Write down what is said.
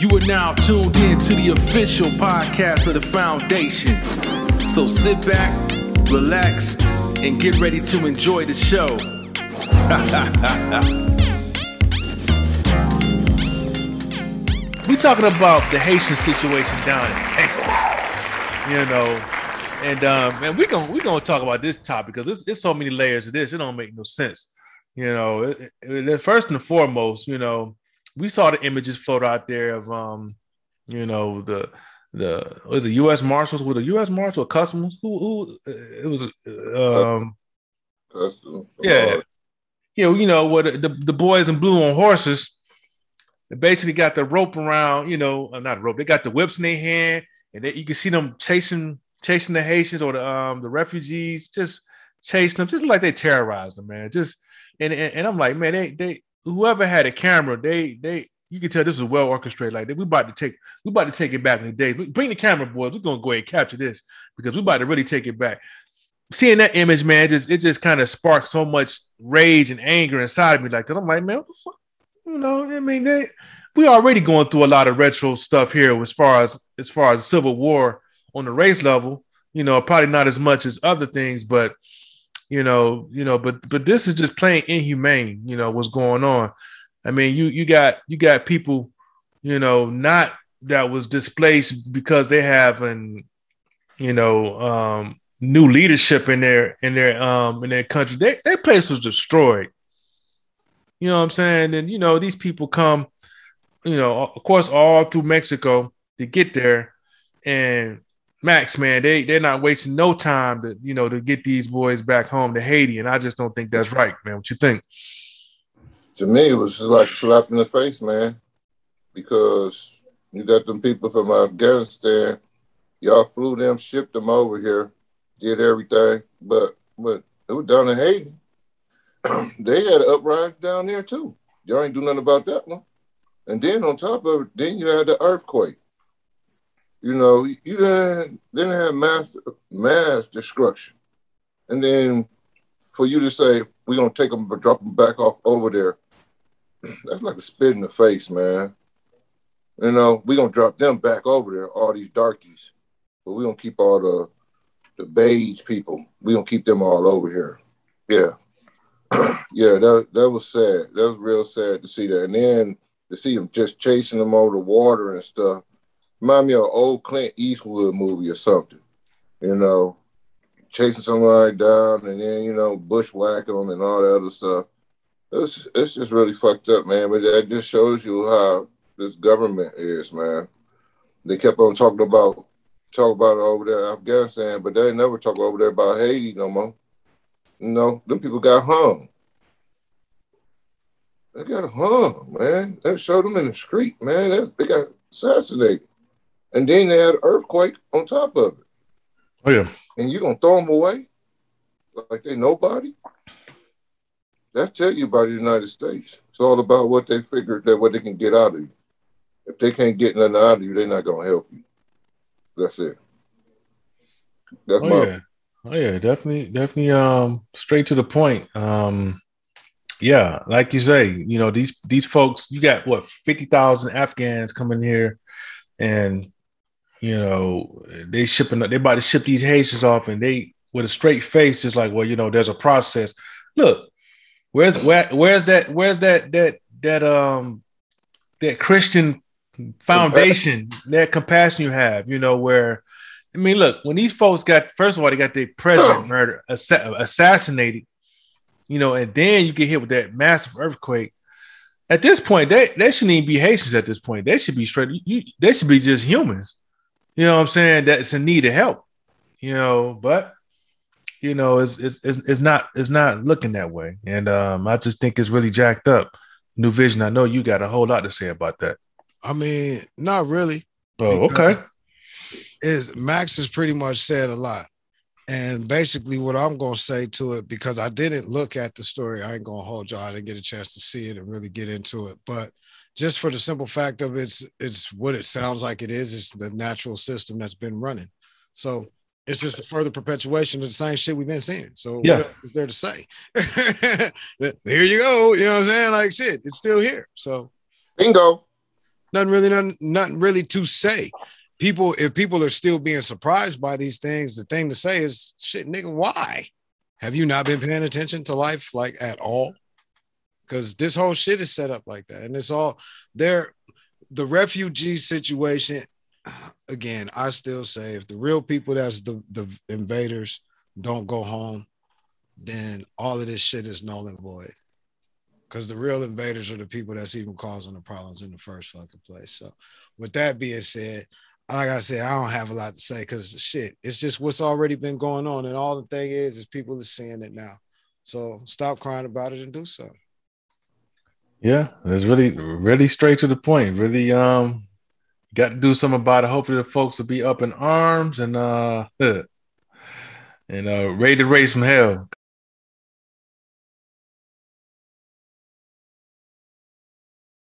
You are now tuned in to the official podcast of the foundation. So sit back, relax, and get ready to enjoy the show. we talking about the Haitian situation down in Texas, you know, and um, and we're gonna we're gonna talk about this topic because there's, so many layers of this. It don't make no sense, you know. It, it, first and foremost, you know, we saw the images float out there of um, you know, the the was it U.S. Marshals with a U.S. Marshal, Customs? Who who it was? Um, Customs. Yeah, yeah. You know what? The the boys in blue on horses. They basically got the rope around. You know, uh, not rope. They got the whips in their hand, and they, you can see them chasing chasing the Haitians or the um the refugees, just chasing them, just like they terrorized them, man. Just and and, and I'm like, man, they they whoever had a camera, they they you can tell this is well orchestrated. Like we about to take we about to take it back in the days. Bring the camera, boys. We're gonna go ahead and capture this because we about to really take it back. Seeing that image, man, it just it just kind of sparked so much rage and anger inside of me. Like, cause I'm like, man, you know, I mean, they we already going through a lot of retro stuff here as far as as far as Civil War on the race level. You know, probably not as much as other things, but you know, you know, but but this is just plain inhumane. You know what's going on. I mean, you you got you got people, you know, not that was displaced because they have an, you know, um, new leadership in their in their um in their country. They, their place was destroyed. You know what I'm saying? And you know, these people come, you know, of course, all through Mexico to get there. And Max, man, they they're not wasting no time to you know to get these boys back home to Haiti, and I just don't think that's right, man. What you think? To me, it was just like slap in the face, man, because you got them people from Afghanistan. Y'all flew them, shipped them over here, did everything, but but it was down in Haiti. they had an uprising down there too. Y'all ain't do nothing about that one. And then on top of it, then you had the earthquake. You know, you didn't then have mass mass destruction, and then for you to say we're gonna take them but drop them back off over there, that's like a spit in the face, man. You know, we're gonna drop them back over there, all these darkies, but we're gonna keep all the the beige people. We're gonna keep them all over here. Yeah. yeah, that that was sad. That was real sad to see that. And then to see them just chasing them over the water and stuff remind me of old Clint Eastwood movie or something. You know, chasing somebody down and then you know bushwhacking them and all that other stuff. It's it's just really fucked up, man. But that just shows you how this government is, man. They kept on talking about talk about over there Afghanistan, but they never talk over there about Haiti no more. You know, them people got hung. They got hung, man. They showed them in the street, man. They got assassinated and then they had an earthquake on top of it. Oh yeah. And you're gonna throw them away like they nobody? That's tell you about the United States. It's all about what they figure that what they can get out of you. If they can't get nothing out of you, they're not gonna help you. That's it. That's oh, my yeah. Oh yeah, definitely, definitely um straight to the point. Um yeah, like you say, you know, these these folks, you got what, fifty thousand Afghans coming here and you know, they shipping they about to ship these Haitians off, and they with a straight face, just like, well, you know, there's a process. Look, where's where where's that where's that that that um that Christian foundation, that compassion you have, you know, where I mean, look, when these folks got first of all, they got their president murdered, assassinated, you know, and then you get hit with that massive earthquake. At this point, they, they shouldn't even be Haitians at this point. They should be straight, you, they should be just humans you know what I'm saying, that's in need of help, you know, but you know, it's it's it's, it's not it's not looking that way. And um, I just think it's really jacked up. New vision. I know you got a whole lot to say about that. I mean, not really. Oh, okay. Is Max has pretty much said a lot. And basically, what I'm going to say to it, because I didn't look at the story, I ain't going to hold y'all. I didn't get a chance to see it and really get into it. But just for the simple fact of it's it's what it sounds like it is. It's the natural system that's been running. So it's just a further perpetuation of the same shit we've been seeing. So yeah. what else is there to say? here you go. You know what I'm saying? Like shit, it's still here. So bingo. nothing really, nothing, nothing really to say. People, if people are still being surprised by these things, the thing to say is, shit, nigga, why? Have you not been paying attention to life like at all? Because this whole shit is set up like that, and it's all there. The refugee situation, again, I still say if the real people that's the the invaders don't go home, then all of this shit is null and void because the real invaders are the people that's even causing the problems in the first fucking place. So, with that being said, like I said, I don't have a lot to say because shit, it's just what's already been going on, and all the thing is, is people are seeing it now. So stop crying about it and do so. Yeah, it's really, really straight to the point. Really, um, got to do something about it. Hopefully, the folks will be up in arms and uh, and uh, ready to raise from hell.